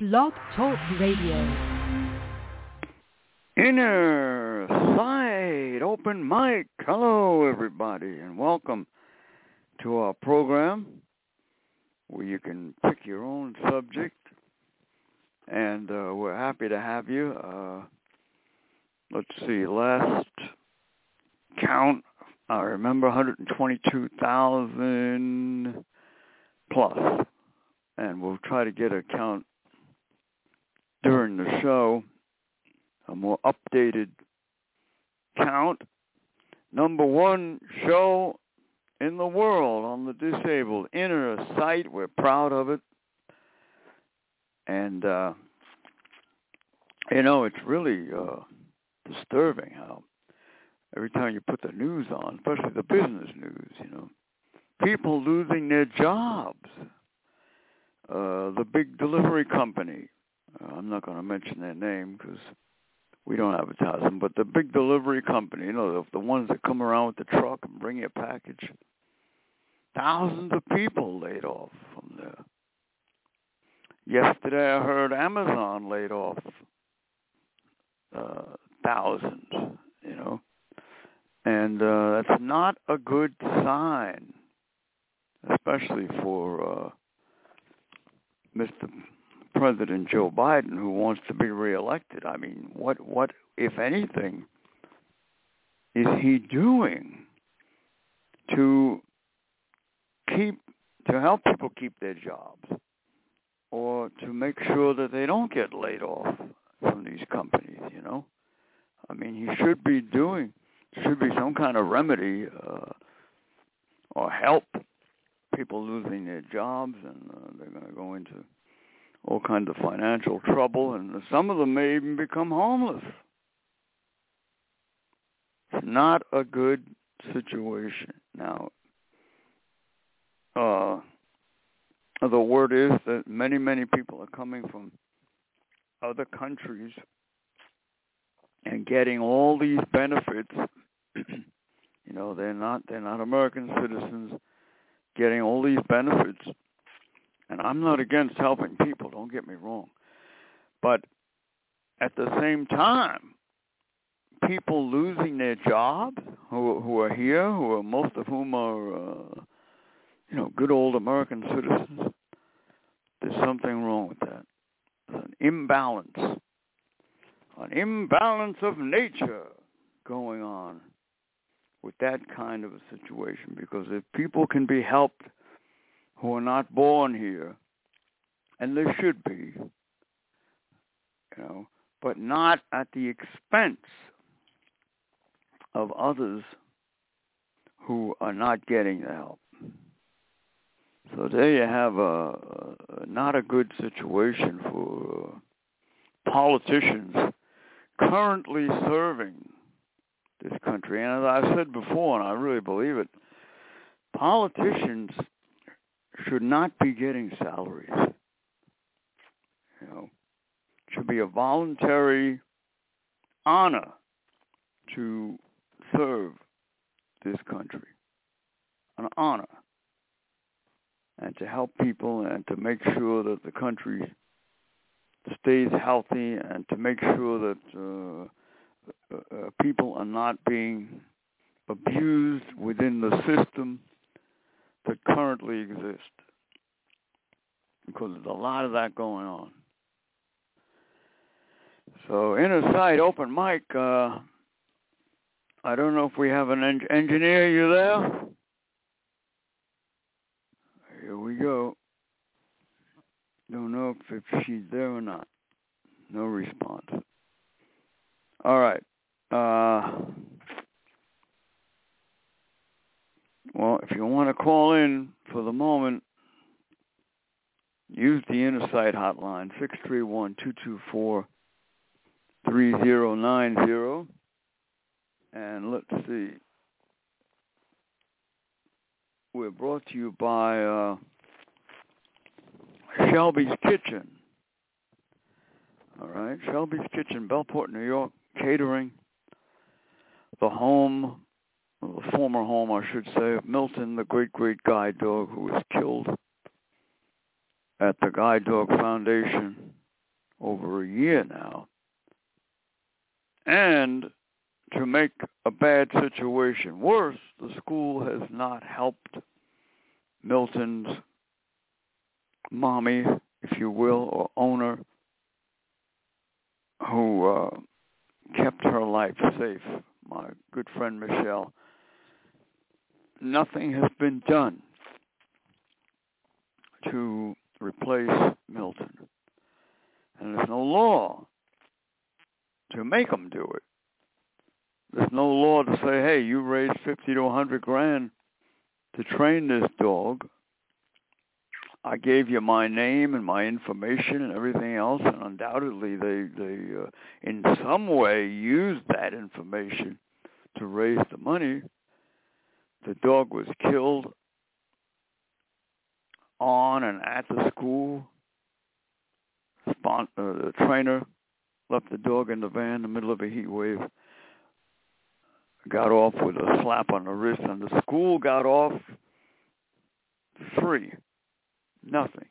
Blog Talk Radio. Inner Sight Open Mic. Hello, everybody, and welcome to our program where you can pick your own subject. And uh, we're happy to have you. Uh, let's see, last count, I remember 122,000 plus. And we'll try to get a count during the show, a more updated count. Number one show in the world on the disabled inner sight. We're proud of it. And, uh, you know, it's really uh, disturbing how every time you put the news on, especially the business news, you know, people losing their jobs. Uh, the big delivery company, I'm not going to mention their name because we don't advertise them, but the big delivery company, you know, the, the ones that come around with the truck and bring you a package, thousands of people laid off from there. Yesterday I heard Amazon laid off uh, thousands, you know, and uh, that's not a good sign, especially for uh, Mr. President Joe Biden, who wants to be reelected. I mean, what, what, if anything, is he doing to keep to help people keep their jobs, or to make sure that they don't get laid off from these companies? You know, I mean, he should be doing should be some kind of remedy uh, or help people losing their jobs, and uh, they're going to go into all kinds of financial trouble, and some of them may even become homeless. It's not a good situation. Now, uh, the word is that many, many people are coming from other countries and getting all these benefits. you know, they're not they're not American citizens getting all these benefits and I'm not against helping people, don't get me wrong. But at the same time, people losing their jobs who who are here, who are most of whom are uh, you know good old American citizens. There's something wrong with that. There's an imbalance, an imbalance of nature going on with that kind of a situation. Because if people can be helped who are not born here, and there should be, you know, but not at the expense of others who are not getting the help. So there you have a, a not a good situation for politicians currently serving this country. And as I said before, and I really believe it, politicians should not be getting salaries. You know, should be a voluntary honor to serve this country. An honor. And to help people and to make sure that the country stays healthy and to make sure that uh, uh, uh people are not being abused within the system that currently exist. Because there's a lot of that going on. So inner sight open mic. Uh, I don't know if we have an en- engineer. You there? Here we go. Don't know if, if she's there or not. No response. All right. Uh, Well, if you want to call in for the moment, use the Inner Sight hotline, 631-224-3090. And let's see. We're brought to you by uh, Shelby's Kitchen. All right, Shelby's Kitchen, Bellport, New York, catering, the home former home, I should say, of Milton, the great, great guide dog who was killed at the Guide Dog Foundation over a year now. And to make a bad situation worse, the school has not helped Milton's mommy, if you will, or owner, who uh, kept her life safe, my good friend Michelle. Nothing has been done to replace Milton. And there's no law to make them do it. There's no law to say, hey, you raised 50 to 100 grand to train this dog. I gave you my name and my information and everything else, and undoubtedly they they uh, in some way used that information to raise the money. The dog was killed on and at the school. Spon- uh, the trainer left the dog in the van in the middle of a heat wave. Got off with a slap on the wrist, and the school got off free. Nothing.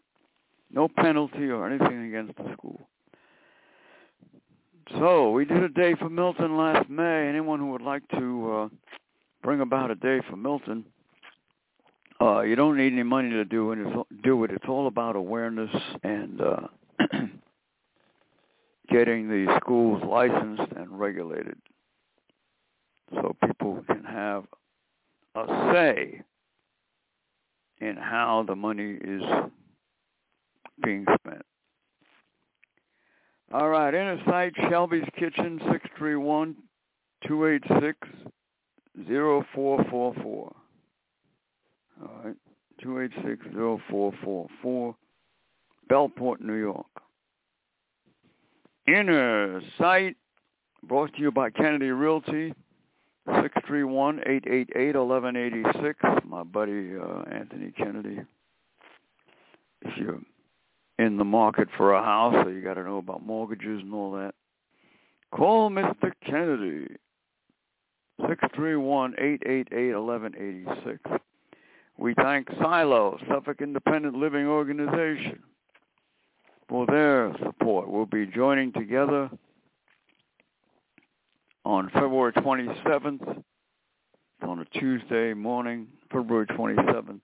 No penalty or anything against the school. So we did a day for Milton last May. Anyone who would like to uh, bring about a day for Milton, uh, you don't need any money to do it. Do it. It's all about awareness and uh, getting the schools licensed and regulated, so people can have a say in how the money is being spent. All right, inner sight Shelby's Kitchen, 631-286-0444. All right, 286-0444, Bellport, New York. Inner sight brought to you by Kennedy Realty, 631-888-1186. My buddy uh, Anthony Kennedy. If you're in the market for a house, so you got to know about mortgages and all that, call Mr. Kennedy. 631-888-1186. We thank Silo, Suffolk Independent Living Organization, for their support. We'll be joining together on February 27th, on a Tuesday morning, February 27th,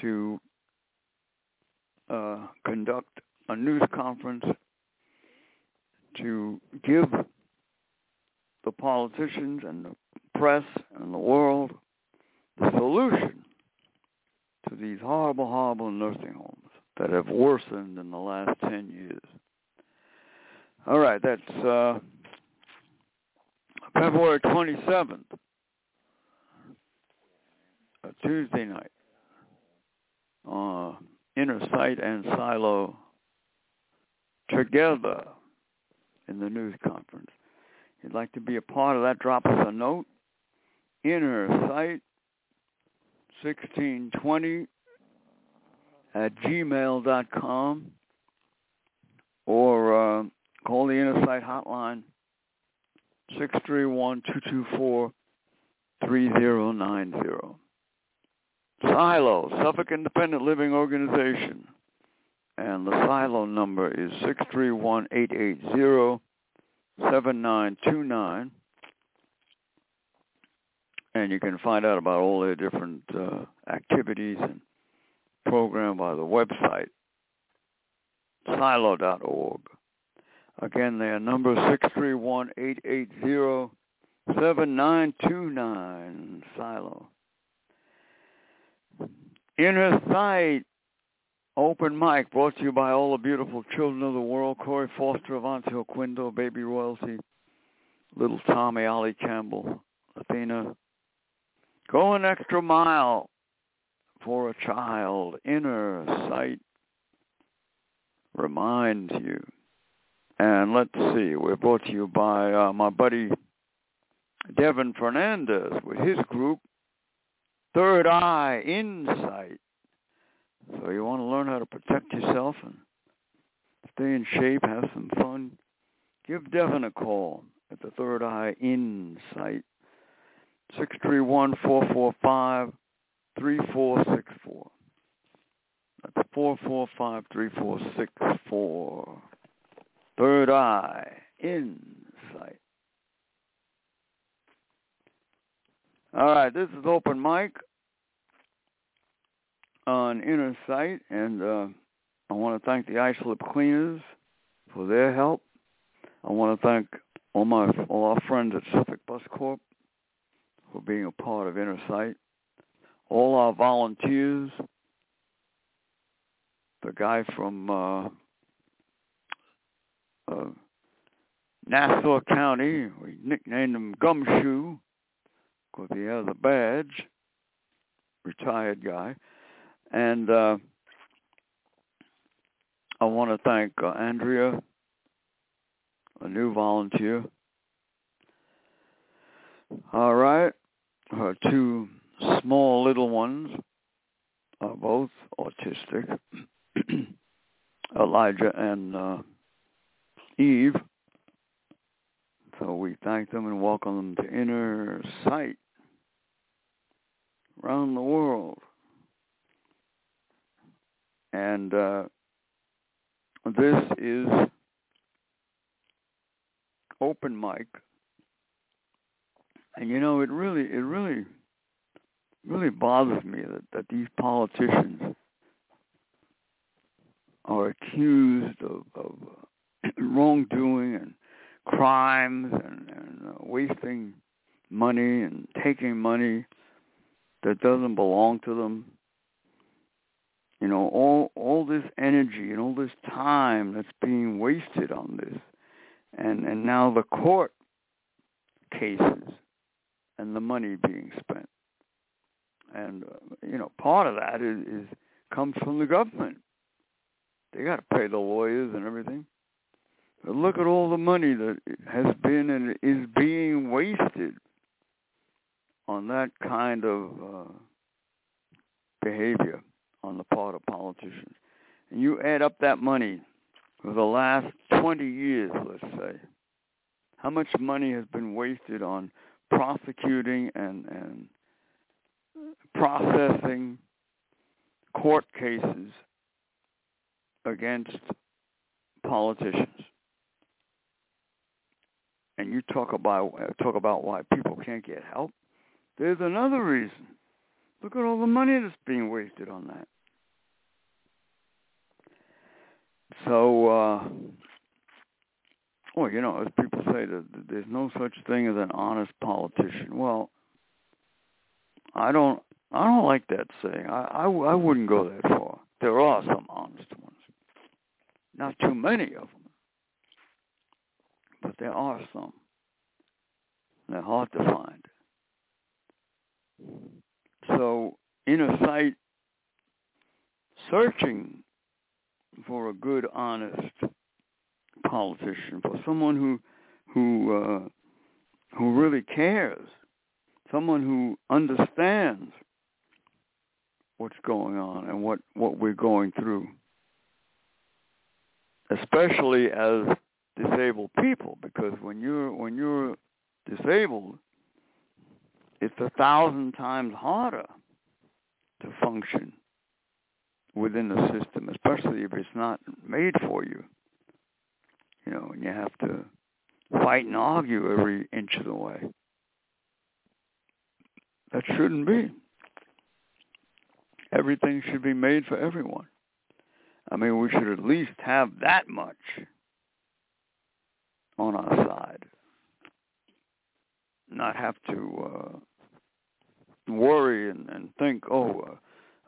to uh, conduct a news conference to give the politicians and the press and the world the solution to these horrible, horrible nursing homes that have worsened in the last 10 years. All right, that's uh, February 27th, a Tuesday night. Uh, Inner Sight and Silo together in the news conference. You'd like to be a part of that, drop us a note. Inner Sight 1620 at gmail.com or uh, call the Inner Sight hotline 631-224-3090. Silo, Suffolk Independent Living Organization. And the Silo number is 631-880-7929. And you can find out about all their different uh, activities and program by the website, silo.org. Again, their number 631-880-7929, Silo. Inner Sight Open Mic brought to you by all the beautiful children of the world, Corey Foster, Avantio Quindo, Baby Royalty, Little Tommy, Ollie Campbell, Athena. Go an extra mile for a child. Inner Sight reminds you. And let's see, we're brought to you by uh, my buddy Devin Fernandez with his group, Third Eye Insight. So you want to learn how to protect yourself and stay in shape, have some fun, give Devin a call at the Third Eye Insight, 631-445-3464. That's four four five three four six four. Third eye insight. All right, this is open mic on Inner Sight, and uh, I want to thank the Islip Cleaners for their help. I want to thank all my all our friends at Suffolk Bus Corp for being a part of Inner Sight. All our volunteers, the guy from uh, uh, Nassau County, we nicknamed him Gumshoe because he has a badge, retired guy. And uh, I want to thank uh, Andrea, a new volunteer. All right. Her two small little ones are both autistic. Elijah and uh, Eve. So we thank them and welcome them to Inner Sight around the world. And uh, this is open mic. And you know, it really, it really, really bothers me that, that these politicians are accused of, of wrongdoing and crimes and, and uh, wasting money and taking money that doesn't belong to them. You know, all all this energy and all this time that's being wasted on this, and and now the court cases and the money being spent, and uh, you know, part of that is, is comes from the government. They got to pay the lawyers and everything. But look at all the money that has been and is being wasted on that kind of uh, behavior on the part of politicians. And you add up that money for the last 20 years, let's say, how much money has been wasted on prosecuting and, and processing court cases against politicians. And you talk about talk about why people can't get help. There's another reason. Look at all the money that's being wasted on that. So, uh, well, you know, as people say that there's no such thing as an honest politician. Well, I don't, I don't like that saying. I, I, I wouldn't go that far. There are some honest ones, not too many of them, but there are some. They're hard to find. So, inner sight, searching for a good, honest politician, for someone who who uh, who really cares, someone who understands what's going on and what what we're going through, especially as disabled people, because when you're when you're disabled, it's a thousand times harder to function within the system, especially if it's not made for you. You know, and you have to fight and argue every inch of the way. That shouldn't be. Everything should be made for everyone. I mean, we should at least have that much on our side. Not have to uh, worry and, and think, oh,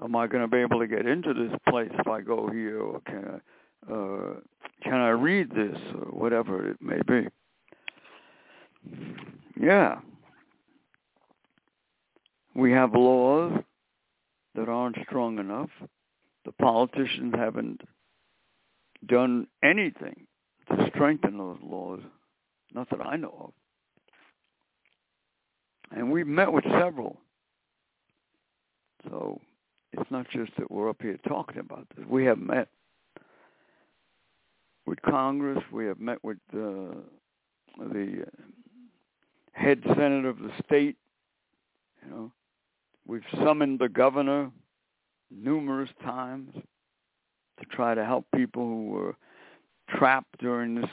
uh, am I going to be able to get into this place if I go here, or can I, uh, can I read this, or whatever it may be. Yeah. We have laws that aren't strong enough. The politicians haven't done anything to strengthen those laws, not that I know of. And we've met with several so it's not just that we're up here talking about this. We have met with Congress. We have met with uh, the head senator of the state. You know, we've summoned the governor numerous times to try to help people who were trapped during this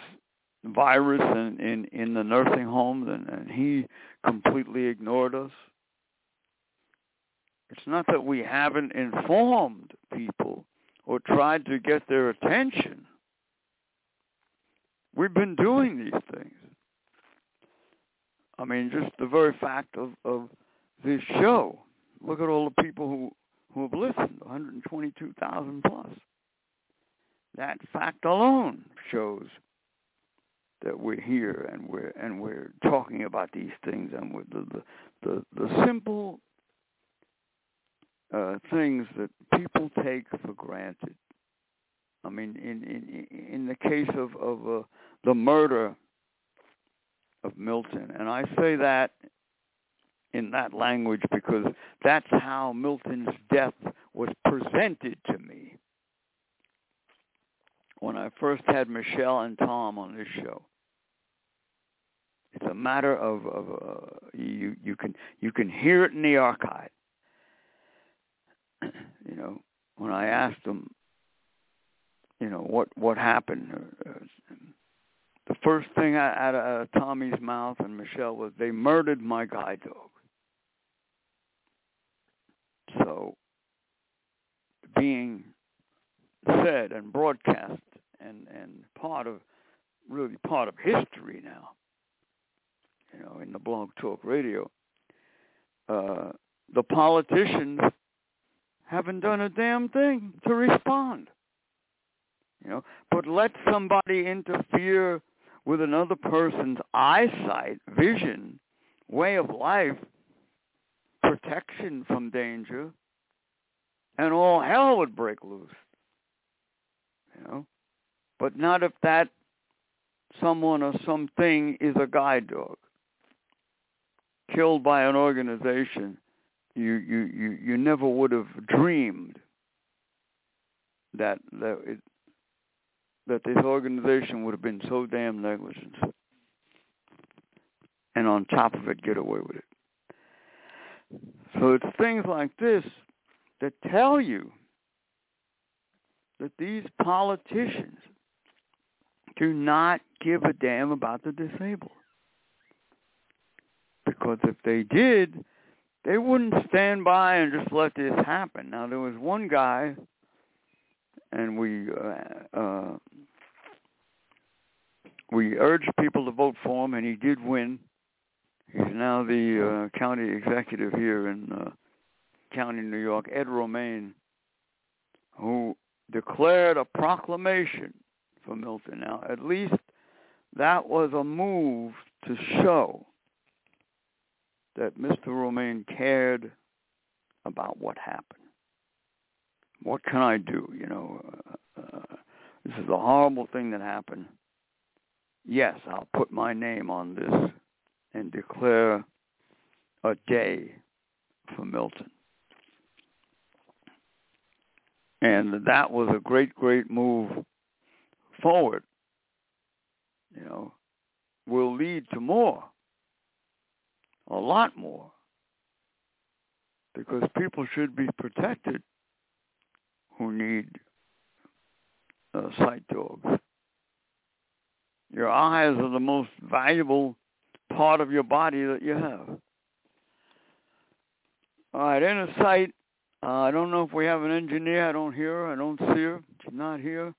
virus in, in, in the nursing homes, and, and he completely ignored us. It's not that we haven't informed people or tried to get their attention. We've been doing these things. I mean, just the very fact of, of this show. Look at all the people who, who have listened, 122,000 plus. That fact alone shows that we're here and we're and we're talking about these things and the the the, the simple uh, things that people take for granted. I mean, in in in the case of of uh, the murder of Milton, and I say that in that language because that's how Milton's death was presented to me when I first had Michelle and Tom on this show. It's a matter of, of uh, you you can you can hear it in the archive. you know, when I asked them, you know, what what happened, uh, the first thing out of, out of Tommy's mouth and Michelle was, "They murdered my guide dog." So, being said and broadcast and and part of really part of history now you know in the blog talk radio uh the politicians haven't done a damn thing to respond. You know but let somebody interfere with another person's eyesight vision way of life protection from danger and all hell would break loose. You know? But not if that someone or something is a guide dog killed by an organization you you you, you never would have dreamed that that it, that this organization would have been so damn negligent and on top of it get away with it so it's things like this that tell you that these politicians do not give a damn about the disabled. Because if they did, they wouldn't stand by and just let this happen. Now there was one guy, and we uh, uh, we urged people to vote for him, and he did win. He's now the uh, county executive here in uh, County, New York, Ed Romaine, who declared a proclamation for Milton. Now, at least that was a move to show that Mr. Romaine cared about what happened. What can I do? You know, uh, uh, this is a horrible thing that happened. Yes, I'll put my name on this and declare a day for Milton. And that was a great, great move forward, you know, will lead to more, a lot more, because people should be protected who need uh, sight dogs. Your eyes are the most valuable part of your body that you have. All right, inner sight. Uh, I don't know if we have an engineer. I don't hear her. I don't see her. She's not here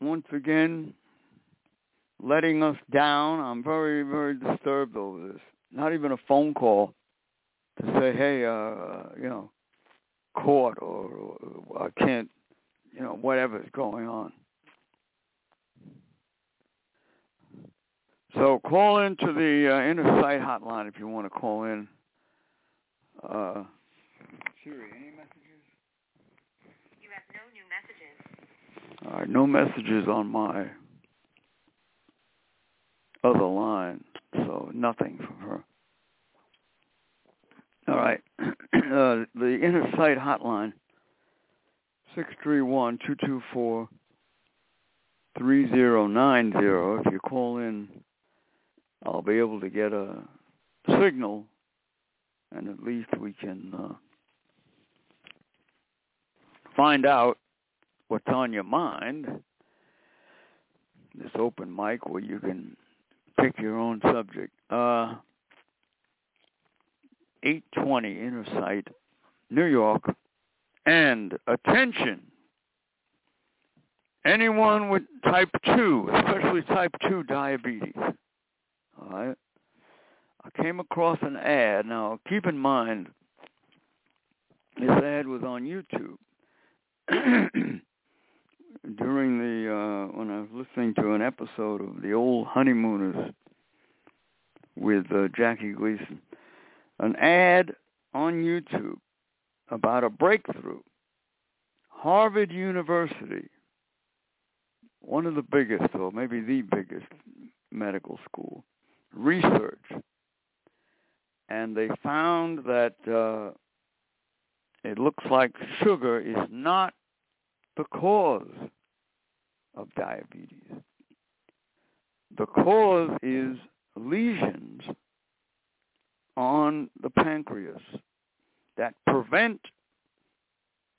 once again letting us down. I'm very, very disturbed over this. Not even a phone call to say, hey, uh, you know, court or, or I can't, you know, whatever's going on. So call into the uh, inner sight hotline if you want to call in. Uh, Siri, any messages? You have no new messages. All right, no messages on my other line, so nothing from her. All right, uh, the inner sight hotline, six three one two two four three zero nine zero. If you call in, I'll be able to get a signal, and at least we can uh, find out what's on your mind. This open mic where you can pick your own subject. Uh, 820 Inner Sight, New York, and attention, anyone with type 2, especially type 2 diabetes. All right. I came across an ad. Now, keep in mind, this ad was on YouTube. During the uh, when I was listening to an episode of the old Honeymooners with uh, Jackie Gleason, an ad on YouTube about a breakthrough. Harvard University, one of the biggest, or maybe the biggest medical school, research. And they found that uh, it looks like sugar is not cause of diabetes. The cause is lesions on the pancreas that prevent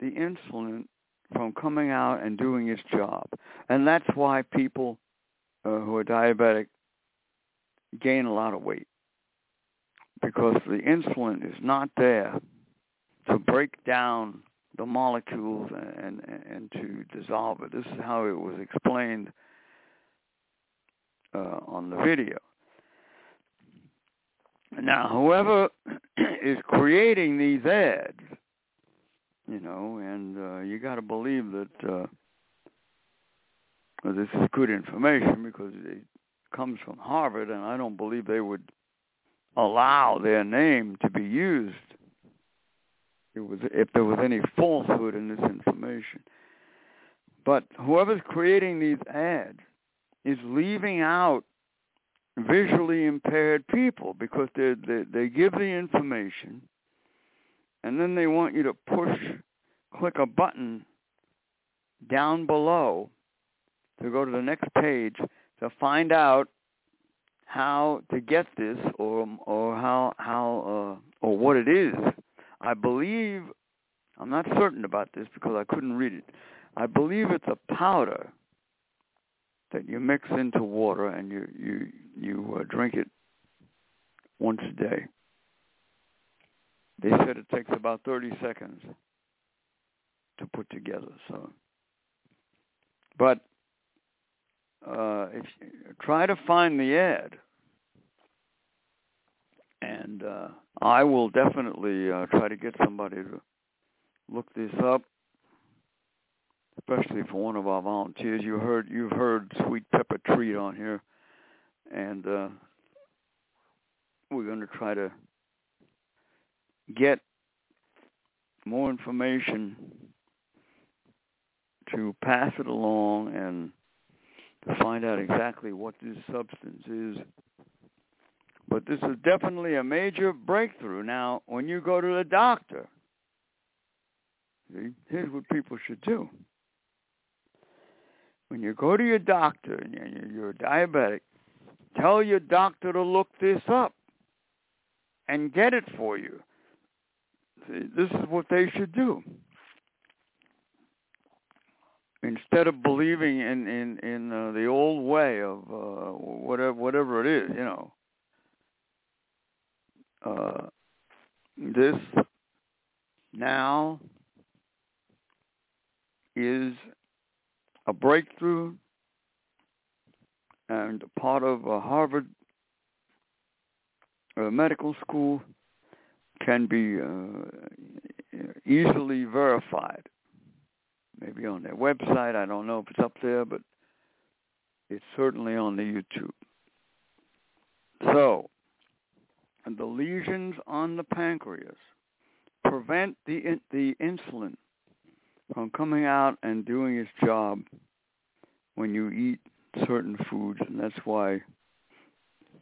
the insulin from coming out and doing its job. And that's why people uh, who are diabetic gain a lot of weight because the insulin is not there to break down the molecules and, and, and to dissolve it. This is how it was explained uh, on the video. Now, whoever is creating these ads, you know, and uh, you got to believe that uh, this is good information because it comes from Harvard, and I don't believe they would allow their name to be used. It was if there was any falsehood in this information. But whoever's creating these ads is leaving out visually impaired people because they they give the information and then they want you to push click a button down below to go to the next page to find out how to get this or or how how uh, or what it is. I believe I'm not certain about this because I couldn't read it. I believe it's a powder that you mix into water and you you you uh, drink it once a day. They said it takes about 30 seconds to put together. So, but uh, if you, try to find the ad, and uh, I will definitely uh, try to get somebody to look this up especially for one of our volunteers. You heard you've heard Sweet Pepper Treat on here, and uh, we're going to try to get more information to pass it along and to find out exactly what this substance is. But this is definitely a major breakthrough. Now, when you go to the doctor, see, here's what people should do when you go to your doctor and you're diabetic, tell your doctor to look this up and get it for you. See, this is what they should do. Instead of believing in in in uh, the old way of uh, whatever whatever it is, you know, uh, this now is a breakthrough and part of a Harvard uh, medical school can be uh, easily verified. Maybe on their website. I don't know if it's up there, but it's certainly on the YouTube. So, the lesions on the pancreas prevent the the insulin from coming out and doing its job when you eat certain foods, and that's why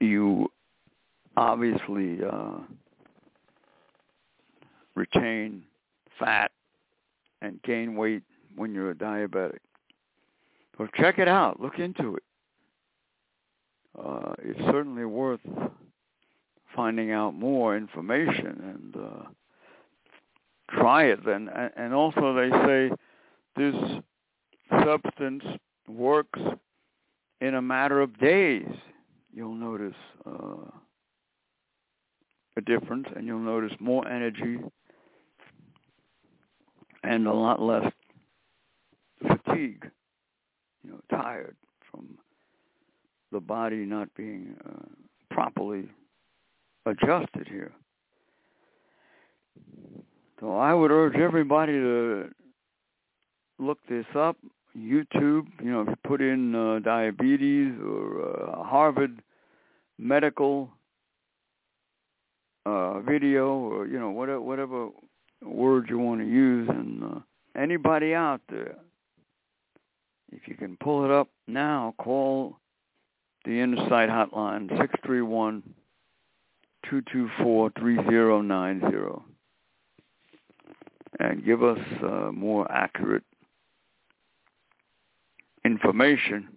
you obviously uh, retain fat and gain weight when you're a diabetic. So check it out. Look into it. Uh, it's certainly worth finding out more information and uh, try it then. And also they say this substance works in a matter of days. You'll notice uh, a difference, and you'll notice more energy and a lot less fatigue. You know, tired from the body not being uh, properly adjusted here. So I would urge everybody to look this up. YouTube, you know, if you put in uh, diabetes or uh, Harvard medical uh, video or you know whatever whatever word you want to use, and uh, anybody out there, if you can pull it up now, call the Insight Hotline six three one two two four three zero nine zero and give us uh, more accurate information,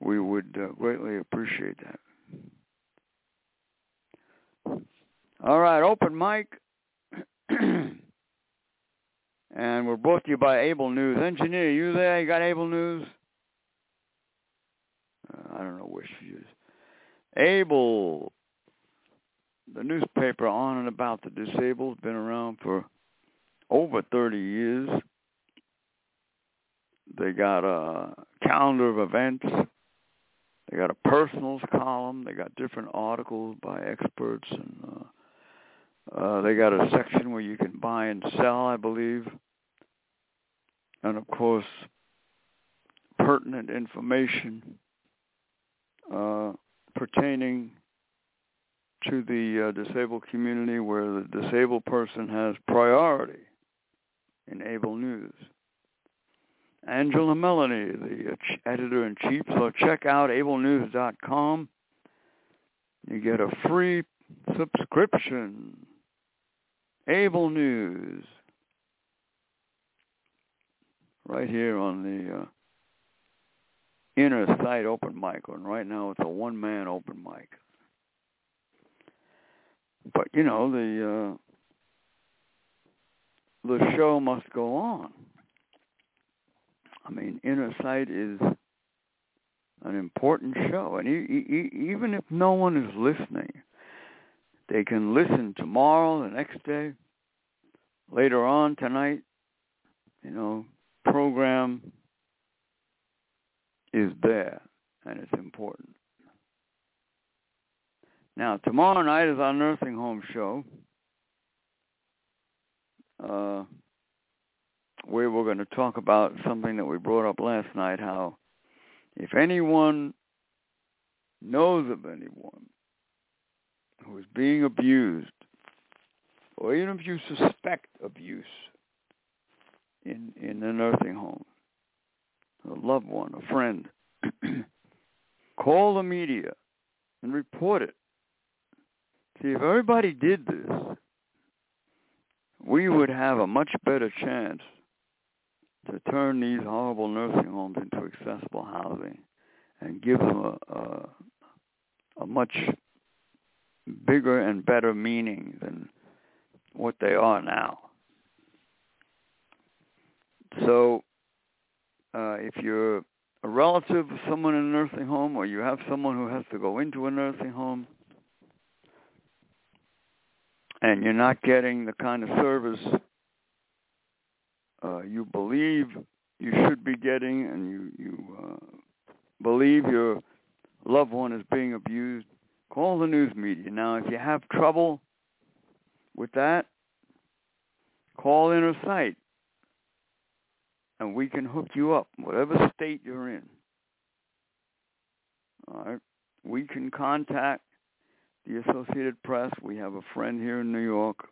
we would uh, greatly appreciate that. All right, open mic. and we're brought to you by Able News. Engineer, you there? You got Able News? Uh, I don't know which is. Able, the newspaper on and about the disabled, been around for over 30 years. They got a calendar of events. They got a personals column. They got different articles by experts, and uh, uh, they got a section where you can buy and sell, I believe, and of course, pertinent information uh, pertaining to the uh, disabled community, where the disabled person has priority in Able News. Angela Melledy, the uh, editor-in-chief. So check out ablenews.com. You get a free subscription. Able News. Right here on the uh, inner sight open mic. And right now it's a one-man open mic. But, you know, the... Uh, the show must go on. I mean, Inner Sight is an important show, and e- e- even if no one is listening, they can listen tomorrow, the next day, later on tonight. You know, program is there, and it's important. Now, tomorrow night is our nursing home show uh, where we're going to talk about something that we brought up last night, how if anyone knows of anyone who is being abused, or even if you suspect abuse in, in a nursing home, a loved one, a friend, call the media and report it. See, if everybody did this, we would have a much better chance to turn these horrible nursing homes into accessible housing and give them a, a, a much bigger and better meaning than what they are now. So uh, if you're a relative of someone in a nursing home or you have someone who has to go into a nursing home, and you're not getting the kind of service uh, you believe you should be getting, and you you uh, believe your loved one is being abused, call the news media. Now, if you have trouble with that, call Inner Sight, and we can hook you up, whatever state you're in. All right, we can contact the Associated Press. We have a friend here in New York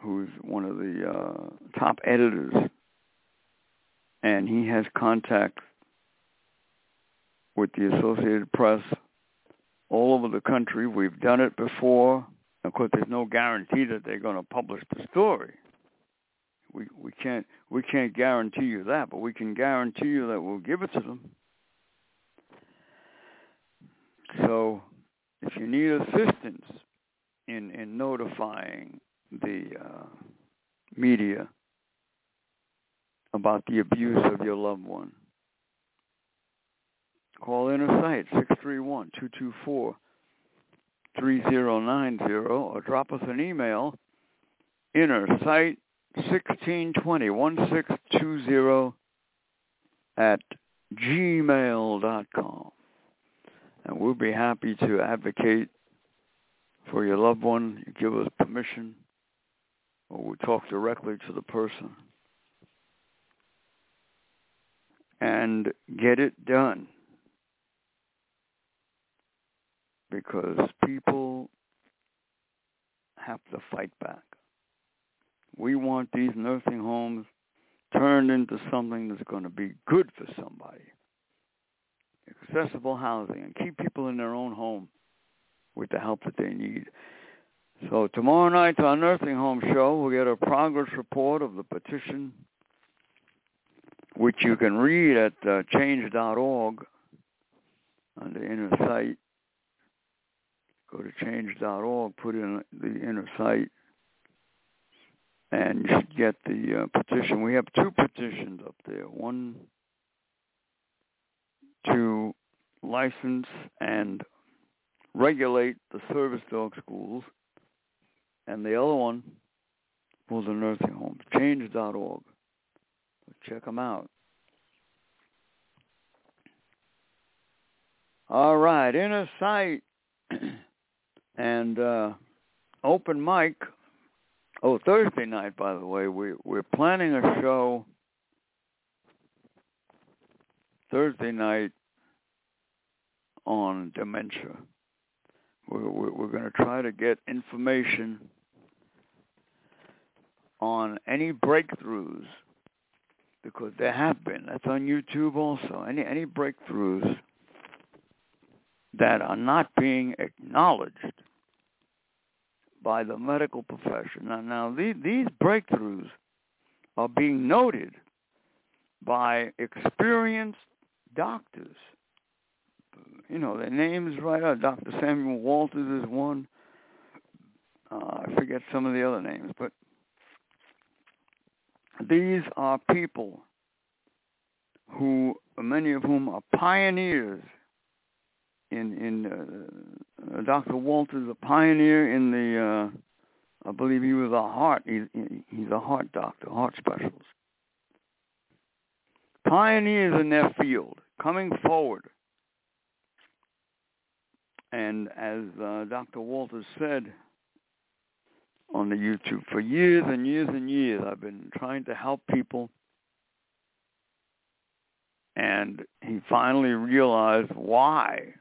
who's one of the uh, top editors, and he has contacts with the Associated Press all over the country. We've done it before. Of course, there's no guarantee that they're going to publish the story. We we can't we can't guarantee you that, but we can guarantee you that we'll give it to them. So if you need assistance in, in notifying the uh, media about the abuse of your loved one. Call Inner Sight, 631-224-3090, or drop us an email, innersight 1620 1620 at gmail.com. And we'll be happy to advocate for your loved one. You give us permission, or we'll talk directly to the person. And get it done. Because people have to fight back. We want these nursing homes turned into something that's going to be good for somebody. Accessible housing and keep people in their own home with the help that they need. So tomorrow night's our nursing home show. We'll get a progress report of the petition, which you can read at uh, change.org on the inner sight. Go to change.org, put in the inner sight, and you should get the uh, petition. We have two petitions up there. One to license and regulate the service dog schools, and the other one for the nursing homes. Change.org. Check them out. All right, inner sight and uh, open mic Oh, Thursday night, by the way, we we're planning a show Thursday night on dementia. We're we're, we're going to try to get information on any breakthroughs because there have been. That's on YouTube also. Any any breakthroughs that are not being acknowledged by the medical profession. Now, now these, these breakthroughs are being noted by experienced doctors. You know, their names right out. Dr. Samuel Walters is one. Uh, I forget some of the other names, but these are people who, many of whom are pioneers in in uh, uh Dr. Walters, a pioneer in the, uh, I believe he was a heart. He, he's a heart doctor, heart specialist. Pioneers in their field, coming forward. And as uh, Dr. Walters said on the YouTube, for years and years and years, I've been trying to help people and he finally realized why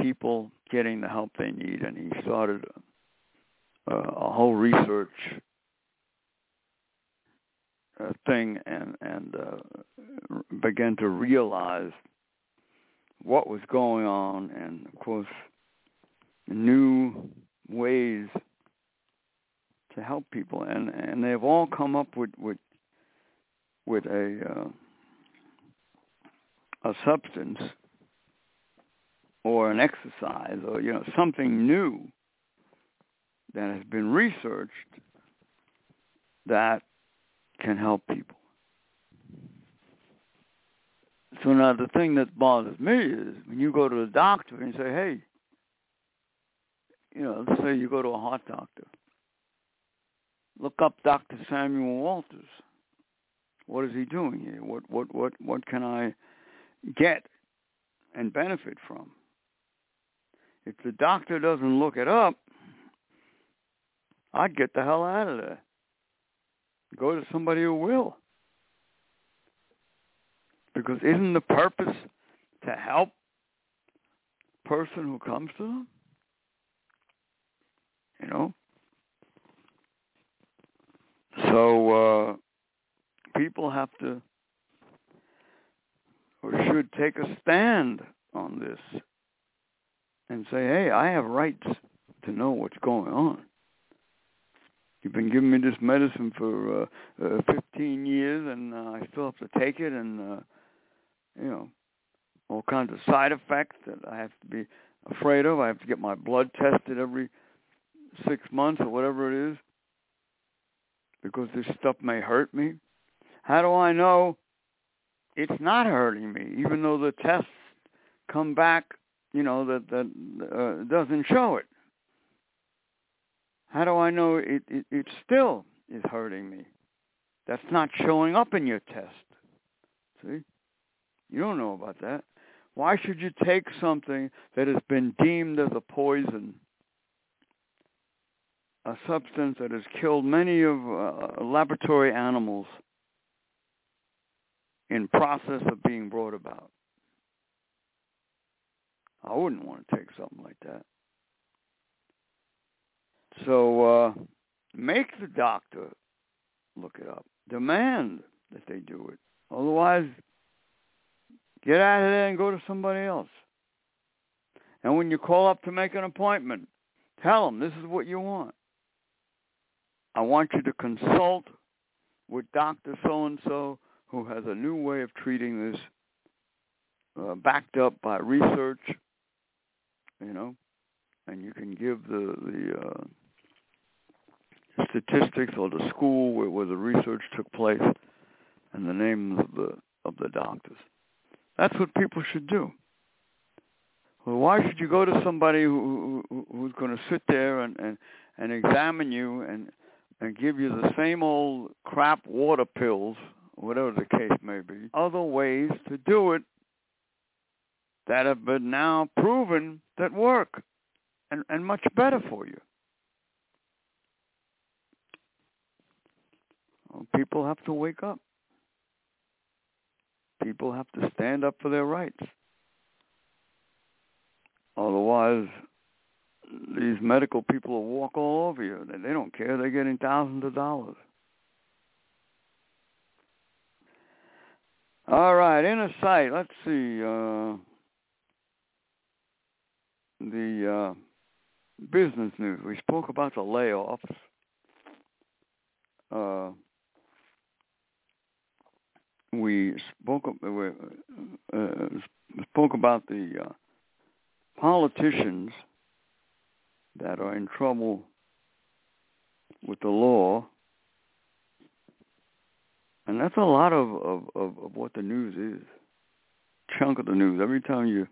people getting the help they need, and he started a, a whole research uh, thing and and uh, began to realize what was going on, and of course, new ways to help people, and and they've all come up with with with a uh, a substance or an exercise or you know something new that has been researched that can help people. So now the thing that bothers me is when you go to the doctor and say, hey, you know, let's say you go to a heart doctor. Look up Dr. Samuel Walters. What is he doing here? What what what what can I get and benefit from? If the doctor doesn't look it up, I'd get the hell out of there. Go to somebody who will. Because isn't the purpose to help the person who comes to them? You know? So uh, people have to or should take a stand on this and say, hey, I have rights to know what's going on. You've been giving me this medicine for uh, uh, 15 years, and uh, I still have to take it, and uh, you know, all kinds of side effects that I have to be afraid of. I have to get my blood tested every six months or whatever it is, because this stuff may hurt me. How do I know it's not hurting me, even though the tests come back, you know, that that uh, doesn't show it? How do I know it, it it still is hurting me? That's not showing up in your test. See? You don't know about that. Why should you take something that has been deemed as a poison, a substance that has killed many of uh, laboratory animals in process of being brought about? I wouldn't want to take something like that. So uh, make the doctor look it up. Demand that they do it. Otherwise, get out of there and go to somebody else. And when you call up to make an appointment, tell them this is what you want. I want you to consult with Dr. So-and-so who has a new way of treating this uh, backed up by research, you know, and you can give the, the uh, statistics or the school where, where the research took place and the names of the of the doctors. That's what people should do. Well, why should you go to somebody who, who who's going to sit there and, and and examine you and and give you the same old crap water pills, whatever the case may be? Other ways to do it that have been now proven that work and and much better for you. People have to wake up. People have to stand up for their rights. Otherwise, these medical people will walk all over you. They don't care. They're getting thousands of dollars. All right, inner sight. Let's see. Uh, the uh, business news. We spoke about the layoffs. Uh, we spoke uh, uh, spoke about the uh, politicians that are in trouble with the law, and that's a lot of, of, of, of what the news is. Chunk of the news. Every time you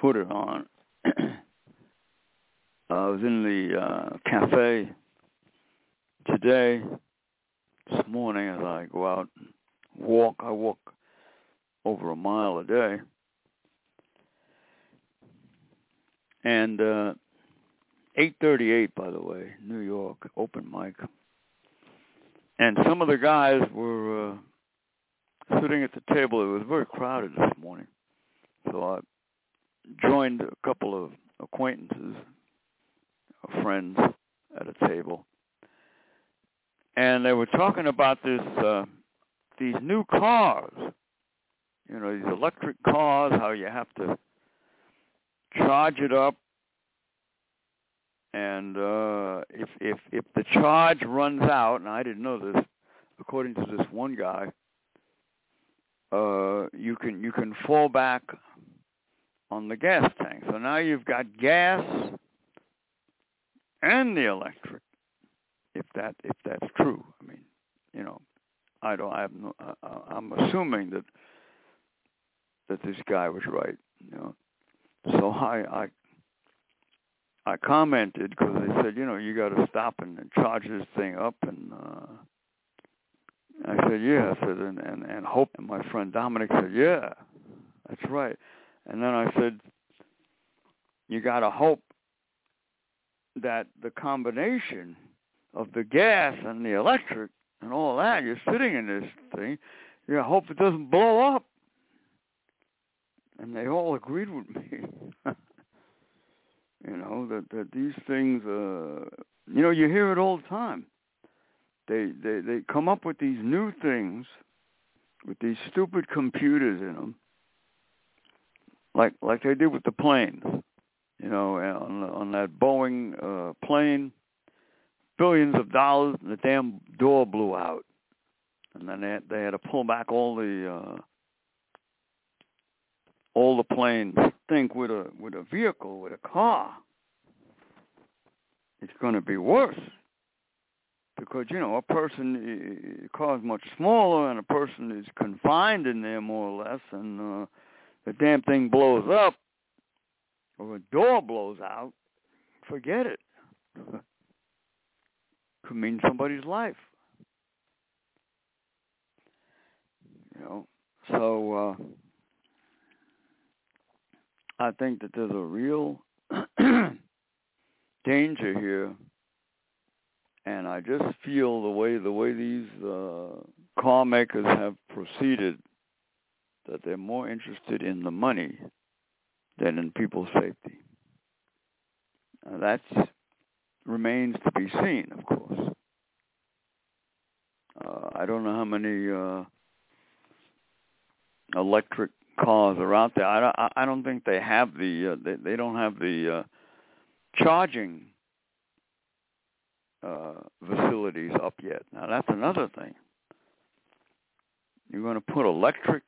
put it on, I was in the uh, cafe today, this morning, as I go out walk. I walk over a mile a day. And uh 838 by the way, New York, open mic. And some of the guys were uh sitting at the table. It was very crowded this morning. So I joined a couple of acquaintances, friends at a table. And they were talking about this uh these new cars, you know, these electric cars, how you have to charge it up, and uh, if if if the charge runs out, and I didn't know this, according to this one guy, uh, you can you can fall back on the gas tank. So now you've got gas and the electric, if that if that's true. I mean, you know, I don't. I have no, I, I'm assuming that that this guy was right. You know, so I I I commented because they said, you know, you got to stop and, and charge this thing up, and uh, I said, yeah. I said, and and and hope. And my friend Dominic said, yeah, that's right. And then I said, you got to hope that the combination of the gas and the electric and all that. You're sitting in this thing. You hope it doesn't blow up. And they all agreed with me. you know that that these things. Uh, you know, you hear it all the time. They they they come up with these new things with these stupid computers in them, like like they did with the planes. You know, on on that Boeing uh, plane billions of dollars, and the damn door blew out, and then they had, they had to pull back all the uh, all the planes. Think with a with a vehicle, with a car, it's going to be worse. because you know a person uh, car is much smaller and a person is confined in there more or less, and uh, the damn thing blows up or a door blows out, forget it. Could mean somebody's life. You know, so uh, I think that there's a real danger here, and I just feel the way the way these uh, car makers have proceeded that they're more interested in the money than in people's safety. Uh, that remains to be seen, of course. Uh, I don't know how many uh, electric cars are out there. I, I don't think they have the uh, they, they don't have the uh, charging uh, facilities up yet. Now that's another thing. You're going to put electric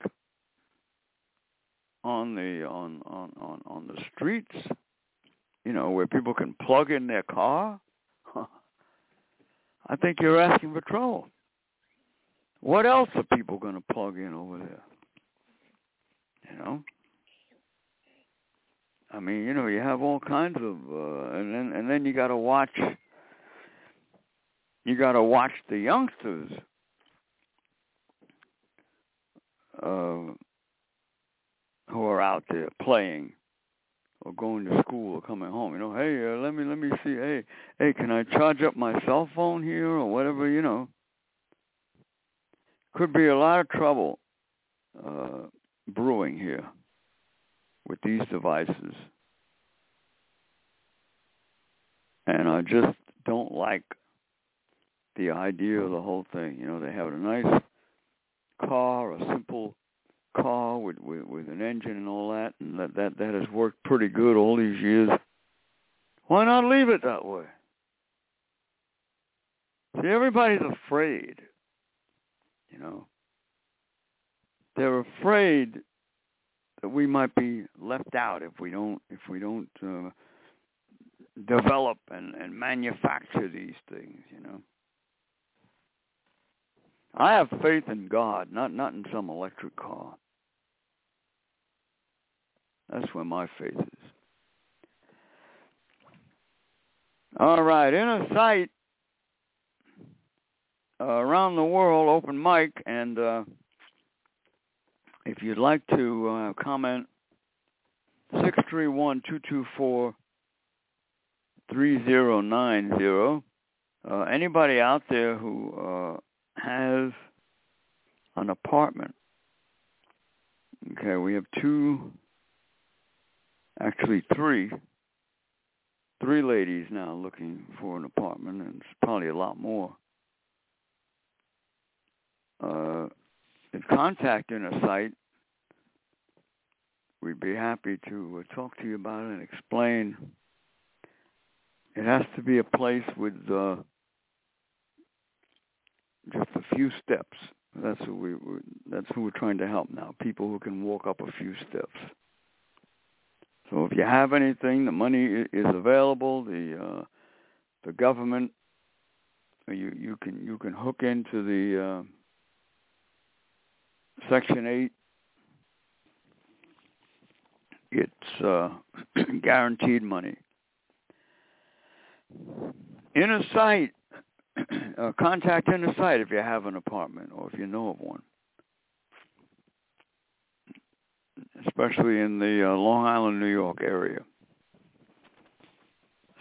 on the on on on on the streets, you know, where people can plug in their car. I think you're asking for trouble. What else are people going to plug in over there? You know. I mean, you know, you have all kinds of, uh, and then and then you got to watch. You got to watch the youngsters. Uh, who are out there playing or going to school or coming home. You know, hey, uh, let me let me see. Hey, hey, can I charge up my cell phone here or whatever? You know, could be a lot of trouble uh, brewing here with these devices, and I just don't like the idea of the whole thing. You know, they have a nice car, a simple car with, with with an engine and all that, and that that that has worked pretty good all these years. Why not leave it that way? See, everybody's afraid. You know, they're afraid that we might be left out if we don't if we don't uh, develop and and manufacture these things. You know. I have faith in God, not not in some electric car. That's where my faith is. All right, Inner Sight uh, around the world, open mic, and uh, if you'd like to uh, comment, six three one two two four three zero nine zero. Uh, anybody out there who uh, has an apartment? Okay, we have two actually three three ladies now looking for an apartment and it's probably a lot more. Uh contact Inner Sight we'd be happy to uh, talk to you about it and explain. It has to be a place with uh just a few steps. That's who we that's who we're trying to help now people who can walk up a few steps so if you have anything, the money is available. The uh, the government, you you can you can hook into the uh, Section Eight. It's uh, guaranteed money. Inner Sight, uh, contact Inner Sight if you have an apartment or if you know of one. Especially in the uh, Long Island, New York area.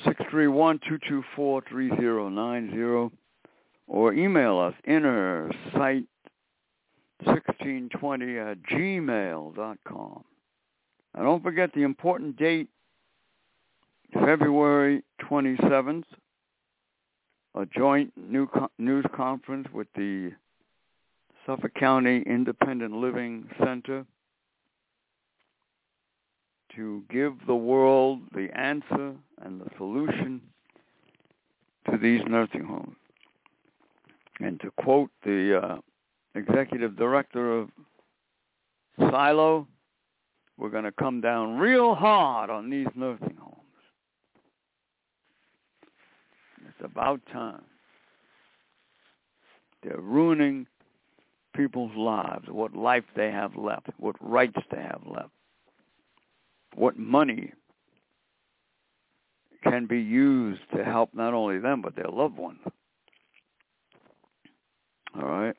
Six three one two two four three zero nine zero, or email us sixteen twenty at gmail dot com. And don't forget the important date, February twenty seventh, a joint news conference with the Suffolk County Independent Living Center to give the world the answer and the solution to these nursing homes. And to quote the uh, executive director of Silo, we're going to come down real hard on these nursing homes. It's about time. They're ruining people's lives, what life they have left, what rights they have left, what money can be used to help not only them but their loved ones. All right.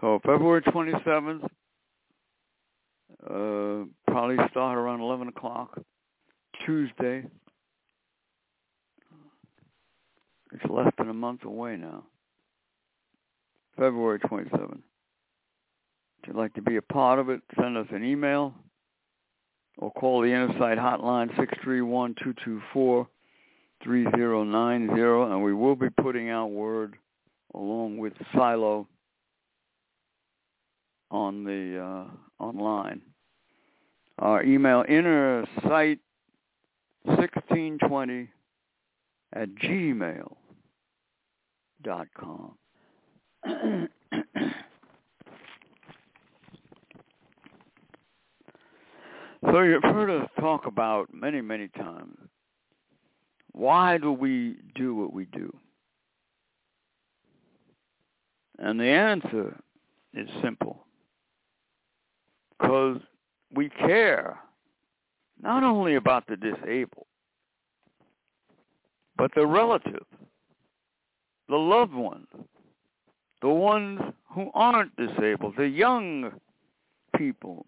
So February 27th, uh, probably start around 11 o'clock, Tuesday. It's less than a month away now. February 27th. If you'd like to be a part of it, send us an email or call the Inner hotline 631-224-3090 and we will be putting out word along with Silo on the uh, online. Our email inner sight 1620 at gmail dot com. so you've heard us talk about many, many times. Why do we do what we do? And the answer is simple. Because we care not only about the disabled, but the relative, the loved ones, the ones who aren't disabled, the young people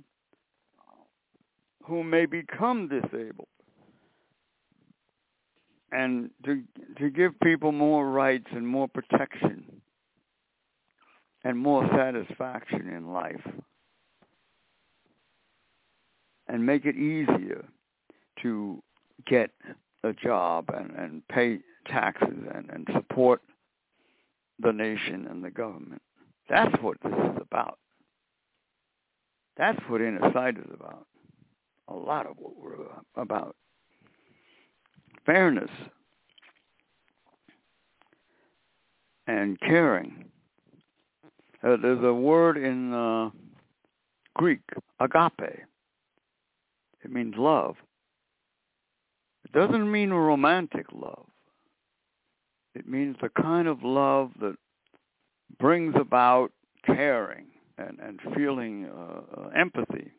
who may become disabled. And to to give people more rights and more protection and more satisfaction in life and make it easier to get a job and, and pay taxes and, and support the nation and the government. That's what this is about. That's what Inner Sight is about. A lot of what we're about. Fairness and caring. Uh, there's a word in uh, Greek, agape. It means love. It doesn't mean romantic love. It means the kind of love that brings about caring and, and feeling uh, uh, empathy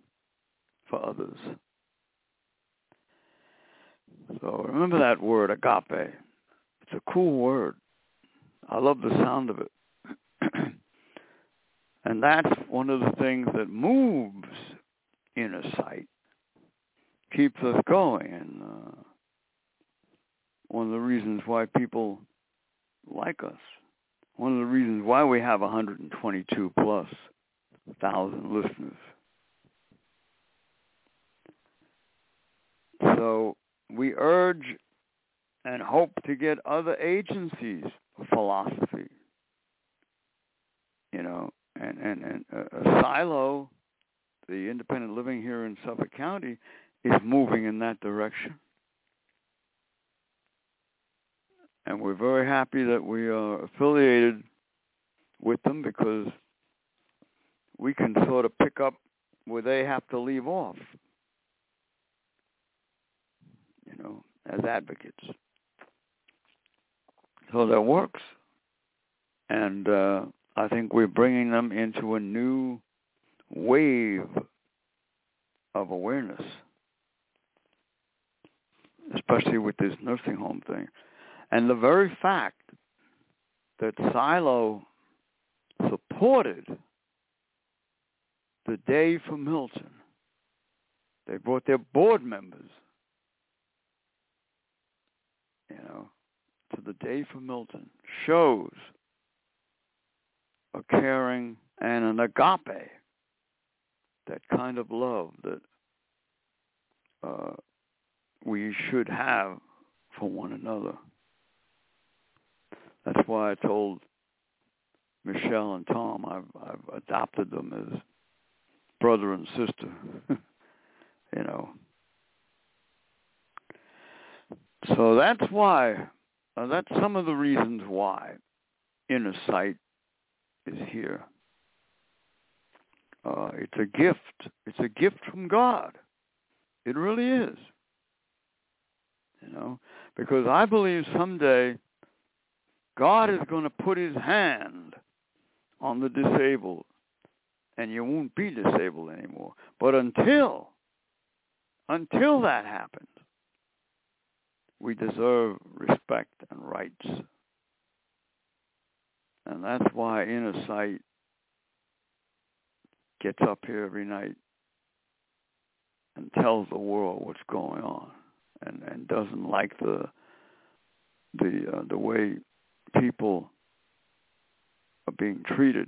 for others. So remember that word, agape. It's a cool word. I love the sound of it. and that's one of the things that moves inner sight, keeps us going. And uh, one of the reasons why people like us. One of the reasons why we have 122 plus thousand listeners. So we urge and hope to get other agencies of philosophy, you know, and, and, and Silo, the independent living here in Suffolk County, is moving in that direction. and we're very happy that we are affiliated with them because we can sort of pick up where they have to leave off, you know, as advocates. So that works. And uh, I think we're bringing them into a new wave of awareness, especially with this nursing home thing. And the very fact that Silo supported the day for Milton, they brought their board members, you know, to the day for Milton, shows a caring and an agape, that kind of love that uh, we should have for one another. That's why I told Michelle and Tom I've I've adopted them as brother and sister. you know. So that's why uh, that's some of the reasons why inner sight is here. Uh, it's a gift. It's a gift from God. It really is. You know, because I believe someday God is going to put his hand on the disabled, and you won't be disabled anymore. But until, until that happens, we deserve respect and rights. And that's why Inner Sight gets up here every night and tells the world what's going on and, and doesn't like the the uh, the way people are being treated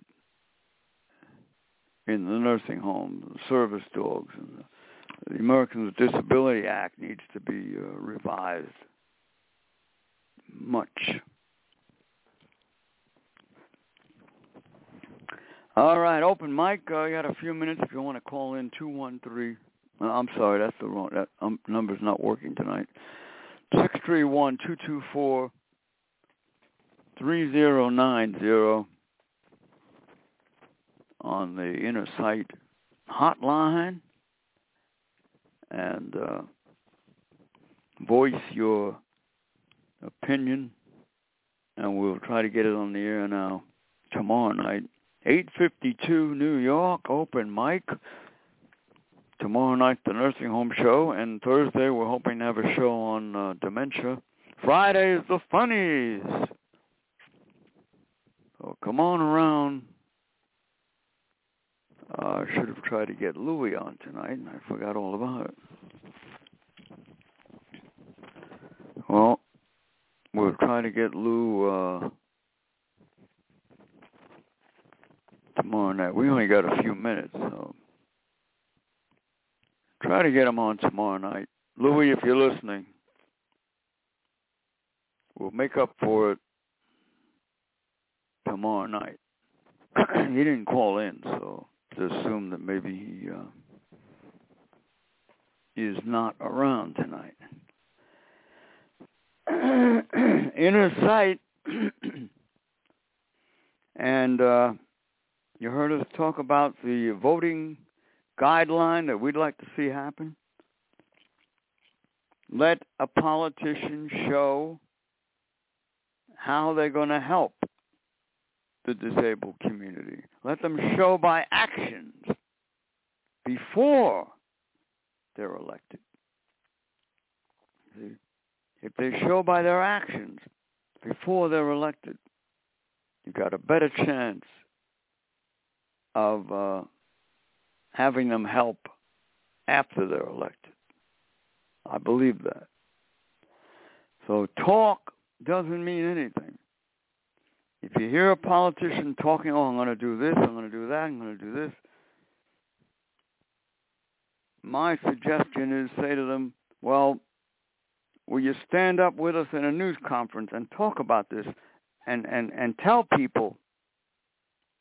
in the nursing homes, the service dogs, and the, the Americans with Disability Act needs to be uh, revised much. All right, open mic. Uh, you got a few minutes if you want to call in two one three. Uh, I'm sorry, that's the wrong. That um, number's not working tonight. Six three one two two four three zero nine zero on the inner sight hotline and uh, voice your opinion and we'll try to get it on the air now. Tomorrow night 852 New York open mic. Tomorrow night the nursing home show and Thursday we're hoping to have a show on uh, dementia. Friday is the funnies. So come on around uh, I should have tried to get Louie on tonight, and I forgot all about it. Well, we'll try to get Lou uh, tomorrow night. We only got a few minutes, so try to get him on tomorrow night. Louie, if you're listening, we'll make up for it tomorrow night. he didn't call in, so to assume that maybe he uh, is not around tonight. Inner sight, and uh, you heard us talk about the voting guideline that we'd like to see happen. Let a politician show how they're going to help the disabled community. Let them show by actions before they're elected. See? If they show by their actions before they're elected, you got a better chance of uh, having them help after they're elected. I believe that. So talk doesn't mean anything. If you hear a politician talking, oh, I'm going to do this, I'm going to do that, I'm going to do this, my suggestion is say to them, well, will you stand up with us in a news conference and talk about this and, and, and tell people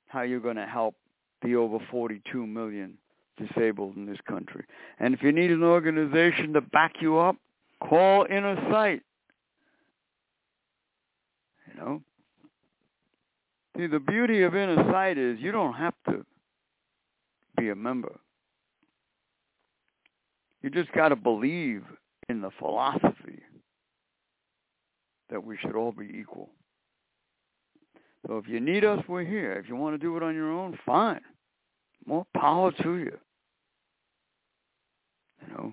how you're going to help the over 42 million disabled in this country. And if you need an organization to back you up, call Inner Sight. You know, See, the beauty of inner sight is you don't have to be a member. You just got to believe in the philosophy that we should all be equal. So if you need us, we're here. If you want to do it on your own, fine. More power to you. You know,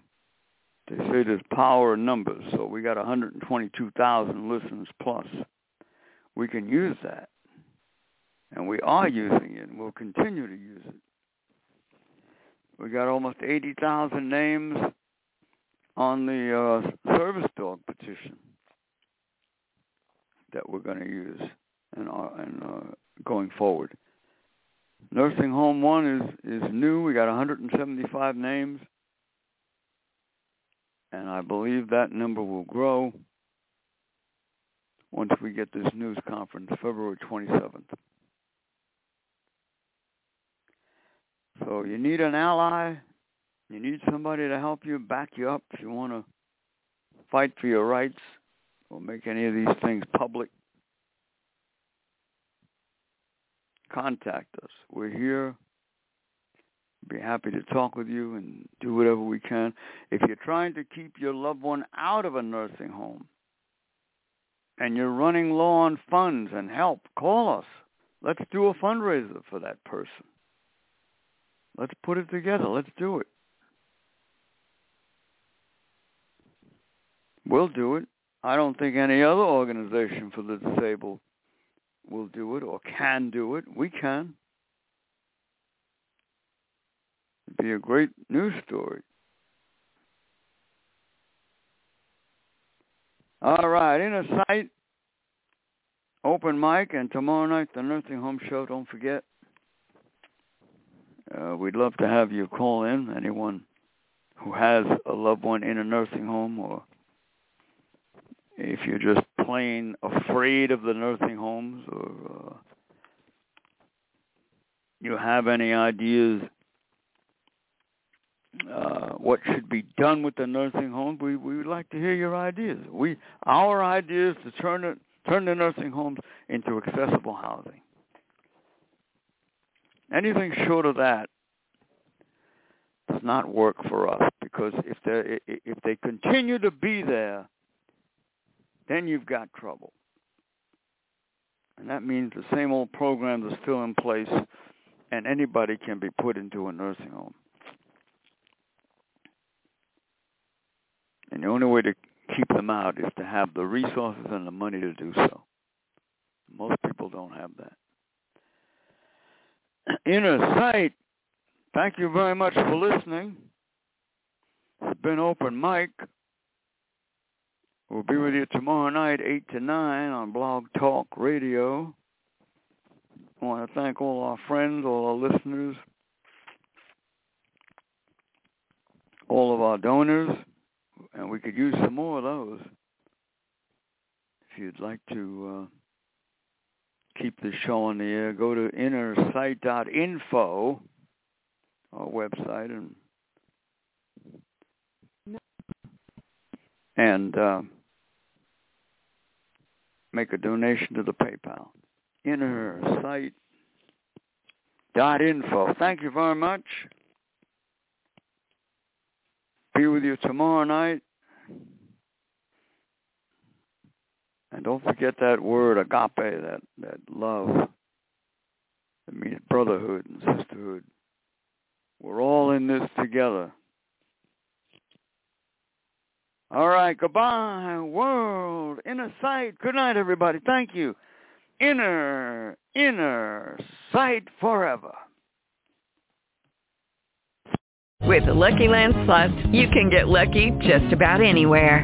they say there's power in numbers, so we got 122,000 listeners plus. We can use that. And we are using it, and we'll continue to use it. We got almost 80,000 names on the uh, service dog petition that we're going to use and, and uh, going forward. Nursing Home 1 is, is new. We got 175 names. And I believe that number will grow once we get this news conference February 27th. So you need an ally. You need somebody to help you, back you up if you want to fight for your rights or make any of these things public. Contact us. We're here. Be happy to talk with you and do whatever we can. If you're trying to keep your loved one out of a nursing home and you're running low on funds and help, call us. Let's do a fundraiser for that person. Let's put it together. Let's do it. We'll do it. I don't think any other organization for the disabled will do it or can do it. We can. It'd be a great news story. All right, inner sight, open mic, and tomorrow night the nursing home show. Don't forget. Uh, we'd love to have you call in. Anyone who has a loved one in a nursing home, or if you're just plain afraid of the nursing homes, or uh, you have any ideas uh, what should be done with the nursing homes, we we would like to hear your ideas. We our idea is to turn it turn the nursing homes into accessible housing. Anything short of that does not work for us because if they if they continue to be there, then you've got trouble. And that means the same old programs are still in place and anybody can be put into a nursing home. And the only way to keep them out is to have the resources and the money to do so. Most people don't have that. Inner sight, thank you very much for listening. It's been open mic. We'll be with you tomorrow night, 8 to 9 on Blog Talk Radio. I want to thank all our friends, all our listeners, all of our donors and we could use some more of those. If you'd like to uh, keep the show on the air, go to innersight.info, our website, and and uh, make a donation to the PayPal. Innersight.info. Thank you very much. Be with you tomorrow night. And don't forget that word agape, that, that love. It means brotherhood and sisterhood. We're all in this together. All right, goodbye, world, inner sight. Good night, everybody. Thank you. Inner, inner sight forever. With the Lucky Land Slots, you can get lucky just about anywhere.